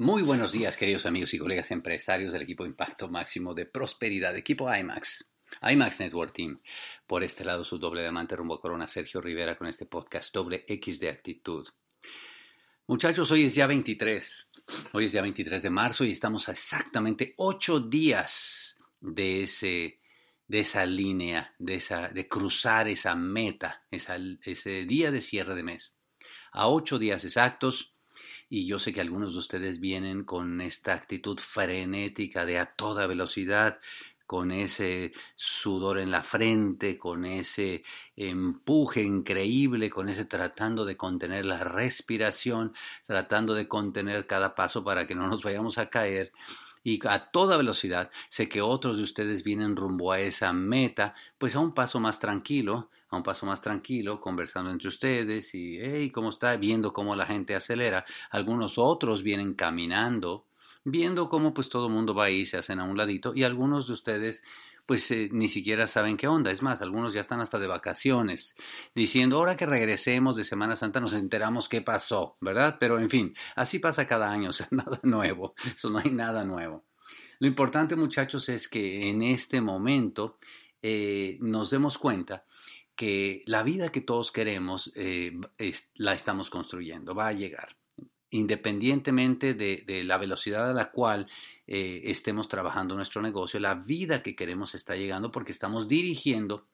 Muy buenos días, queridos amigos y colegas empresarios del equipo Impacto Máximo de Prosperidad, equipo IMAX, IMAX Network Team. Por este lado, su doble diamante rumbo corona, Sergio Rivera, con este podcast doble X de actitud. Muchachos, hoy es día 23. Hoy es día 23 de marzo y estamos a exactamente ocho días de ese de esa línea, de, esa, de cruzar esa meta, ese día de cierre de mes. A ocho días exactos, y yo sé que algunos de ustedes vienen con esta actitud frenética de a toda velocidad, con ese sudor en la frente, con ese empuje increíble, con ese tratando de contener la respiración, tratando de contener cada paso para que no nos vayamos a caer y a toda velocidad. Sé que otros de ustedes vienen rumbo a esa meta, pues a un paso más tranquilo, a un paso más tranquilo, conversando entre ustedes y, hey, ¿cómo está? Viendo cómo la gente acelera. Algunos otros vienen caminando, viendo cómo pues todo el mundo va ahí, se hacen a un ladito y algunos de ustedes pues eh, ni siquiera saben qué onda. Es más, algunos ya están hasta de vacaciones, diciendo, ahora que regresemos de Semana Santa nos enteramos qué pasó, ¿verdad? Pero en fin, así pasa cada año, o sea, nada nuevo, eso no hay nada nuevo. Lo importante, muchachos, es que en este momento eh, nos demos cuenta que la vida que todos queremos eh, la estamos construyendo, va a llegar. Independientemente de, la velocidad a la cual eh, estemos trabajando nuestro negocio, la vida que queremos está llegando porque estamos dirigiendo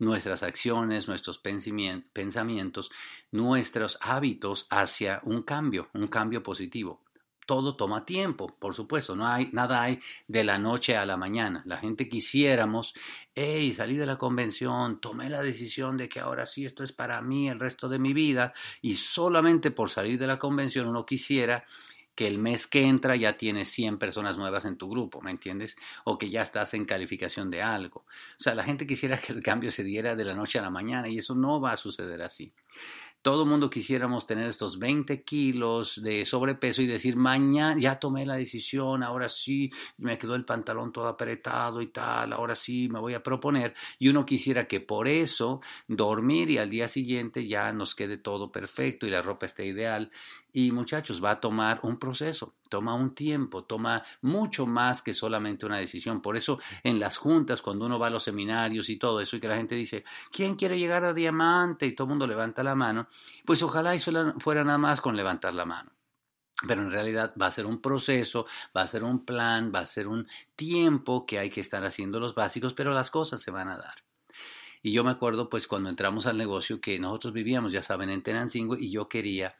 nuestras acciones, nuestros pensamientos, nuestros hábitos hacia un cambio, un cambio positivo todo toma tiempo, por supuesto, no hay nada hay de la noche a la mañana. La gente quisiéramos, hey, salí de la convención, tomé la decisión de que ahora sí esto es para mí el resto de mi vida y solamente por salir de la convención uno quisiera que el mes que entra ya tienes 100 personas nuevas en tu grupo, ¿me entiendes? O que ya estás en calificación de algo. O sea, la gente quisiera que el cambio se diera de la noche a la mañana y eso no va a suceder así todo mundo quisiéramos tener estos 20 kilos de sobrepeso y decir, mañana ya tomé la decisión, ahora sí, me quedó el pantalón todo apretado y tal, ahora sí me voy a proponer. Y uno quisiera que por eso dormir y al día siguiente ya nos quede todo perfecto y la ropa esté ideal. Y muchachos, va a tomar un proceso, toma un tiempo, toma mucho más que solamente una decisión. Por eso en las juntas, cuando uno va a los seminarios y todo eso, y que la gente dice, ¿quién quiere llegar a diamante? Y todo el mundo levanta la mano, pues ojalá eso fuera nada más con levantar la mano. Pero en realidad va a ser un proceso, va a ser un plan, va a ser un tiempo que hay que estar haciendo los básicos, pero las cosas se van a dar. Y yo me acuerdo pues cuando entramos al negocio que nosotros vivíamos, ya saben, en Tenancingo y yo quería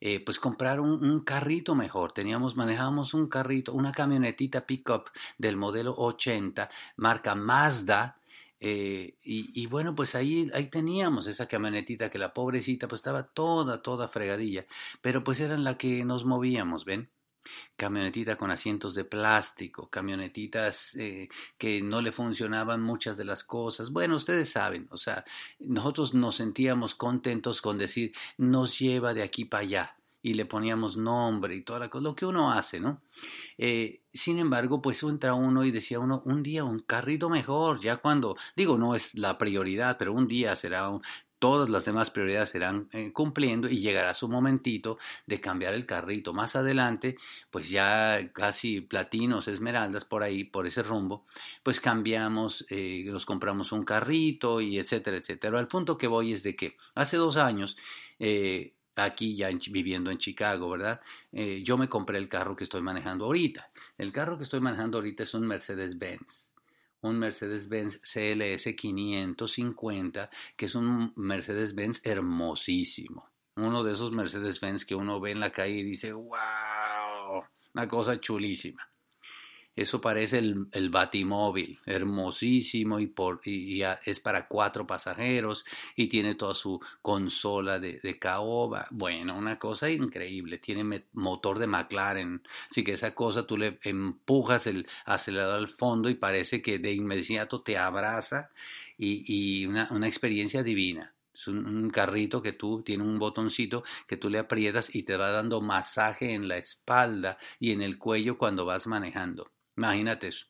eh, pues comprar un, carrito mejor. Teníamos, manejábamos un carrito, una camionetita pickup del modelo 80, marca Mazda. Eh, y, bueno, pues ahí, ahí teníamos esa camionetita que la pobrecita pues estaba toda, toda fregadilla, pero pues era en la que nos movíamos, ¿ven? Camionetita con asientos de plástico, camionetitas eh, que no le funcionaban muchas de las cosas. Bueno, ustedes saben, o sea, nosotros nos sentíamos contentos con decir, nos lleva de aquí para allá y le poníamos nombre y toda la cosa, lo que uno hace, ¿no? Eh, sin embargo, pues entra uno y decía uno, un día un carrito mejor, ya cuando, digo, no es la prioridad, pero un día será todas las demás prioridades serán eh, cumpliendo y llegará su momentito de cambiar el carrito. Más adelante, pues ya casi platinos, esmeraldas por ahí, por ese rumbo, pues cambiamos, eh, nos compramos un carrito y etcétera, etcétera. Al punto que voy es de que hace dos años, eh, aquí ya viviendo en Chicago, ¿verdad? yo me compré el carro que estoy manejando ahorita. El carro que estoy manejando ahorita es un Mercedes-Benz un Mercedes-Benz CLS 550, que es un Mercedes-Benz hermosísimo. Uno de esos Mercedes-Benz que uno ve en la calle y dice, wow, una cosa chulísima. Eso parece el, el batimóvil, hermosísimo y, por, y, es para cuatro pasajeros y tiene toda su consola de, de caoba. Bueno, una cosa increíble. Tiene motor de McLaren. Así que esa cosa tú le empujas el acelerador al fondo y parece que de inmediato te abraza y, y una, una experiencia divina. Es un, carrito que tú tiene un botoncito que tú le aprietas y te va dando masaje en la espalda y en el cuello cuando vas manejando. Imagínate eso.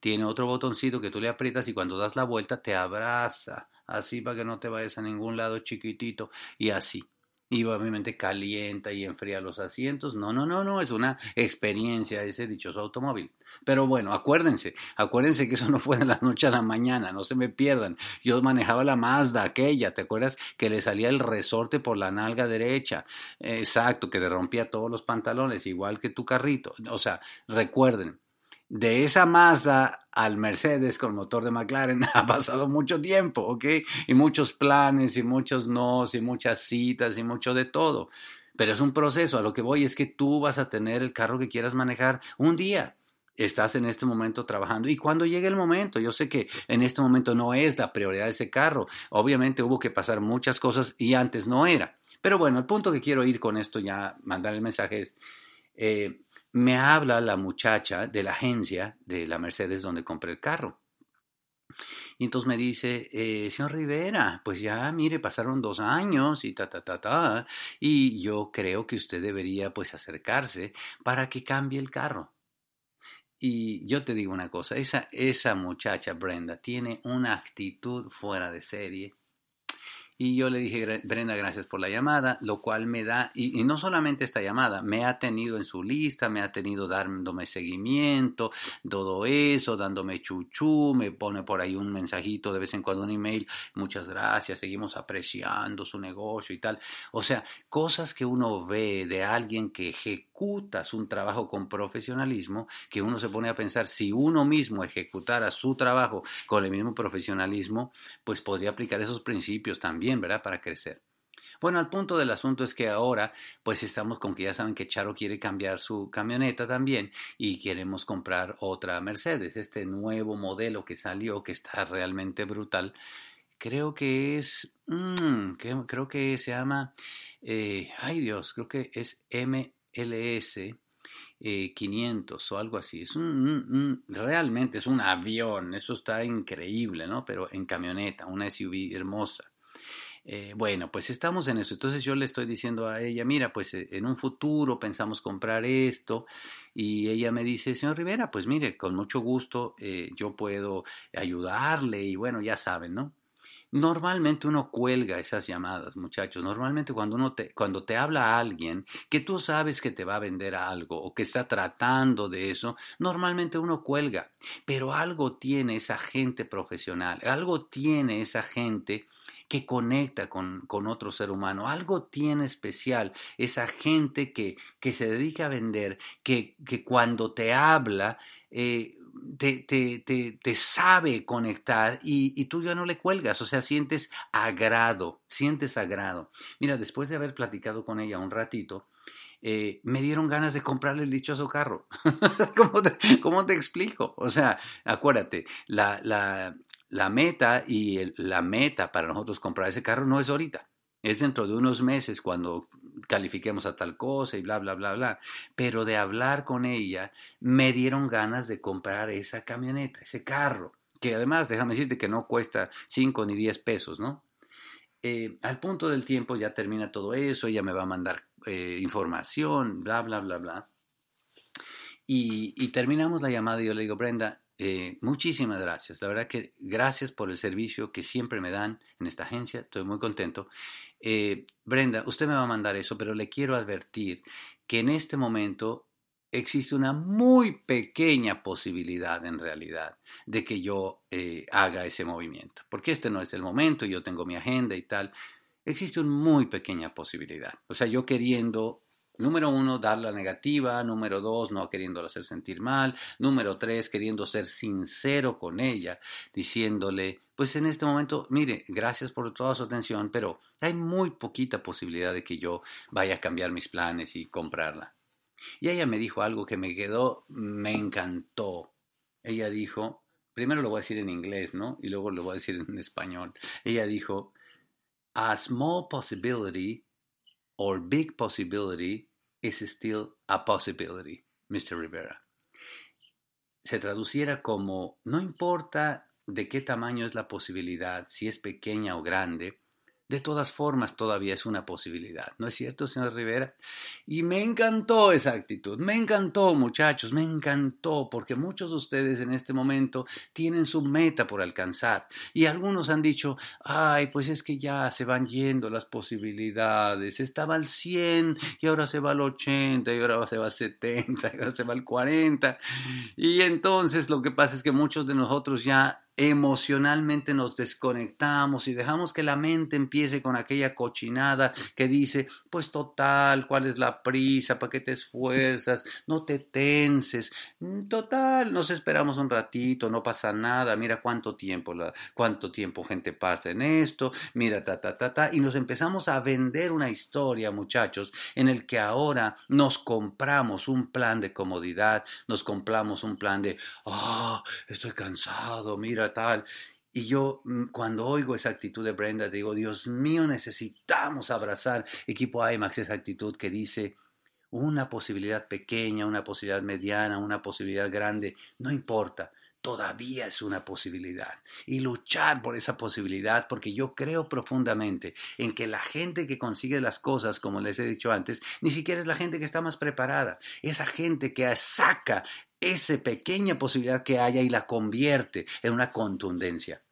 Tiene otro botoncito que tú le aprietas y cuando das la vuelta te abraza, así para que no te vayas a ningún lado chiquitito y así. y obviamente calienta y enfría los asientos. No, no, no, no, es una experiencia ese dichoso automóvil. Pero bueno, acuérdense, acuérdense que eso no fue de la noche a la mañana, no se me pierdan. Yo manejaba la Mazda aquella, ¿te acuerdas? Que le salía el resorte por la nalga derecha. Exacto, que le rompía todos los pantalones, igual que tu carrito. O sea, recuerden, de esa Mazda al Mercedes con motor de McLaren ha pasado mucho tiempo, ¿ok? Y muchos planes y muchos nos y muchas citas y mucho de todo. Pero es un proceso. A lo que voy es que tú vas a tener el carro que quieras manejar un día. Estás en este momento trabajando y cuando llegue el momento, yo sé que en este momento no es la prioridad ese carro. Obviamente hubo que pasar muchas cosas y antes no era. Pero bueno, el punto que quiero ir con esto ya, mandar el mensaje es, eh, me habla la muchacha de la agencia de la Mercedes donde compré el carro. Y entonces me dice, eh, señor Rivera, pues ya, mire, pasaron dos años y ta, ta, ta, ta, y yo creo que usted debería pues acercarse para que cambie el carro. Y yo te digo una cosa, esa, esa muchacha Brenda tiene una actitud fuera de serie y yo le dije, Brenda, gracias por la llamada, lo cual me da, y, no solamente esta llamada, me ha tenido en su lista, me ha tenido dándome seguimiento, todo eso, dándome chuchú, me pone por ahí un mensajito de vez en cuando, un email, muchas gracias, seguimos apreciando su negocio y tal. O sea, cosas que uno ve de alguien que ejecutas un trabajo con profesionalismo, que uno se pone a pensar, si uno mismo ejecutara su trabajo con el mismo profesionalismo, pues podría aplicar esos principios también ¿verdad? Para crecer. Bueno, al punto del asunto es que ahora pues estamos con que ya saben que Charo quiere cambiar su camioneta también y queremos comprar otra Mercedes, este nuevo modelo que salió que está realmente brutal. Creo que es, mm, creo que se llama, eh, ay Dios, creo que es MLS 500 eh, o algo así. Es un, realmente es un avión, eso está increíble, ¿no? Pero en camioneta, una SUV hermosa. Eh, bueno, pues estamos en eso. Entonces yo le estoy diciendo a ella, mira, pues eh, en un futuro pensamos comprar esto. Y ella me dice, señor Rivera, pues mire, con mucho gusto eh, yo puedo ayudarle y bueno, ya saben, ¿no? Normalmente uno cuelga esas llamadas, muchachos. Normalmente cuando uno te, cuando te habla alguien que tú sabes que te va a vender algo o que está tratando de eso, normalmente uno cuelga. Pero algo tiene esa gente profesional, algo tiene esa gente que conecta con, con, otro ser humano. Algo tiene especial esa gente que, que se dedica a vender, que, que cuando te habla, eh, te, te, te, sabe conectar y, y, tú ya no le cuelgas, o sea, sientes agrado, sientes agrado. Mira, después de haber platicado con ella un ratito, eh, me dieron ganas de comprarle el dichoso carro. ¿Cómo, te, ¿Cómo, te, explico? O sea, acuérdate, la, la, la meta y la meta para nosotros comprar ese carro no es ahorita, es dentro de unos meses cuando califiquemos a tal cosa y bla, bla, bla, bla. Pero de hablar con ella, me dieron ganas de comprar esa camioneta, ese carro, que además, déjame decirte que no cuesta 5 ni 10 pesos, ¿no? Eh, al punto del tiempo ya termina todo eso, ella me va a mandar eh, información, bla, bla, bla, bla. Y, y terminamos la llamada y yo le digo, Brenda, eh, muchísimas gracias. La verdad que gracias por el servicio que siempre me dan en esta agencia. Estoy muy contento. Eh, Brenda, usted me va a mandar eso, pero le quiero advertir que en este momento existe una muy pequeña posibilidad en realidad de que yo eh, haga ese movimiento. Porque este no es el momento, yo tengo mi agenda y tal. Existe una muy pequeña posibilidad. O sea, yo queriendo Número uno, dar la negativa. Número dos, no queriéndola hacer sentir mal. Número tres, queriendo ser sincero con ella, diciéndole, pues en este momento, mire, gracias por toda su atención, pero hay muy poquita posibilidad de que yo vaya a cambiar mis planes y comprarla. Y ella me dijo algo que me quedó, me encantó. Ella dijo, primero lo voy a decir en inglés, ¿no? Y luego lo voy a decir en español. Ella dijo, a small possibility or big possibility is still a possibility, Mr. Rivera. Se traduciera como, no importa de qué tamaño es la posibilidad, si es pequeña o grande, De todas formas, todavía es una posibilidad, ¿no es cierto, señor Rivera? Y me encantó esa actitud, me encantó, muchachos, me encantó, porque muchos de ustedes en este momento tienen su meta por alcanzar. Y algunos han dicho, ay, pues es que ya se van yendo las posibilidades, estaba al 100 y ahora se va al 80 y ahora se va al 70 y ahora se va al 40. Y entonces lo que pasa es que muchos de nosotros ya emocionalmente nos desconectamos y dejamos que la mente empiece con aquella cochinada que dice, pues total, ¿cuál es la prisa? ¿Para qué te esfuerzas? No te tenses. Total, nos esperamos un ratito, no pasa nada. Mira cuánto tiempo, cuánto tiempo gente pasa en esto. Mira, ta, ta, ta, ta. Y nos empezamos a vender una historia, muchachos, en el que ahora nos compramos un plan de comodidad, nos compramos un plan de, ah, estoy cansado, mira, tal. Y yo mm, cuando oigo esa actitud de Brenda, digo, Dios mío, necesitamos abrazar equipo IMAX, esa actitud que dice, una posibilidad pequeña, una posibilidad mediana, una posibilidad grande, no importa, todavía es una posibilidad. Y luchar por esa posibilidad, porque yo creo profundamente en que la gente que consigue las cosas, como les he dicho antes, ni siquiera es la gente que está más preparada. Esa gente que saca esa pequeña posibilidad que haya y la convierte en una contundencia.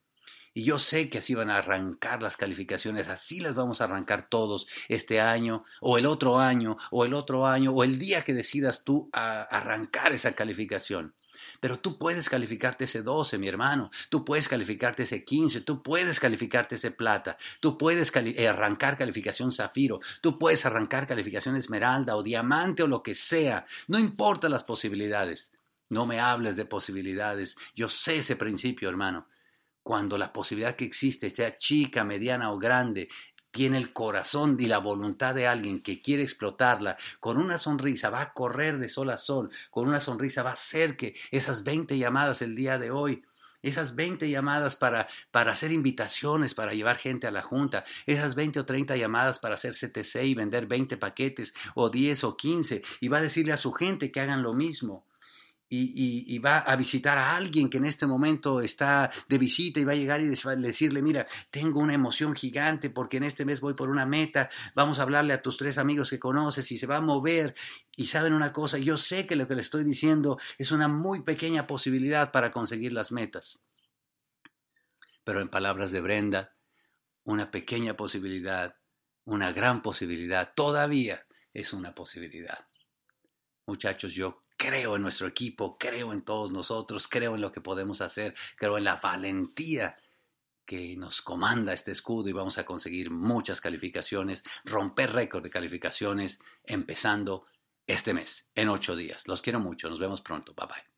Y yo sé que así van a arrancar las calificaciones, así las vamos a arrancar todos este año, o el otro año, o el otro año, o el día que decidas tú arrancar esa calificación. Pero tú puedes calificarte ese 12, mi hermano. Tú puedes calificarte ese 15. Tú puedes calificarte ese plata. Tú puedes eh, arrancar calificación zafiro. Tú puedes arrancar calificación esmeralda o diamante o lo que sea. No importa las posibilidades. No me hables de posibilidades. Yo sé ese principio, hermano. Cuando la posibilidad que existe, sea chica, mediana o grande, tiene el corazón y la voluntad de alguien que quiere explotarla, con una sonrisa va a correr de sol a sol, con una sonrisa va a hacer que esas 20 llamadas el día de hoy esas 20 llamadas para, para hacer invitaciones, para llevar gente a la junta, esas 20 o 30 llamadas para hacer CTC y vender 20 paquetes o 10 o 15, y va a decirle a su gente que hagan lo mismo y, va a visitar a alguien que en este momento está de visita y va a llegar y decirle, mira, tengo una emoción gigante porque en este mes voy por una meta, vamos a hablarle a tus tres amigos que conoces y se va a mover. Y saben una cosa, yo sé que lo que le estoy diciendo es una muy pequeña posibilidad para conseguir las metas. Pero en palabras de Brenda, una pequeña posibilidad, una gran posibilidad, todavía es una posibilidad. Muchachos, yo creo en nuestro equipo, creo en todos nosotros, creo en lo que podemos hacer, creo en la valentía que nos comanda este escudo y vamos a conseguir muchas calificaciones, romper récord de calificaciones empezando este mes, en ocho días. Los quiero mucho, nos vemos pronto, bye bye.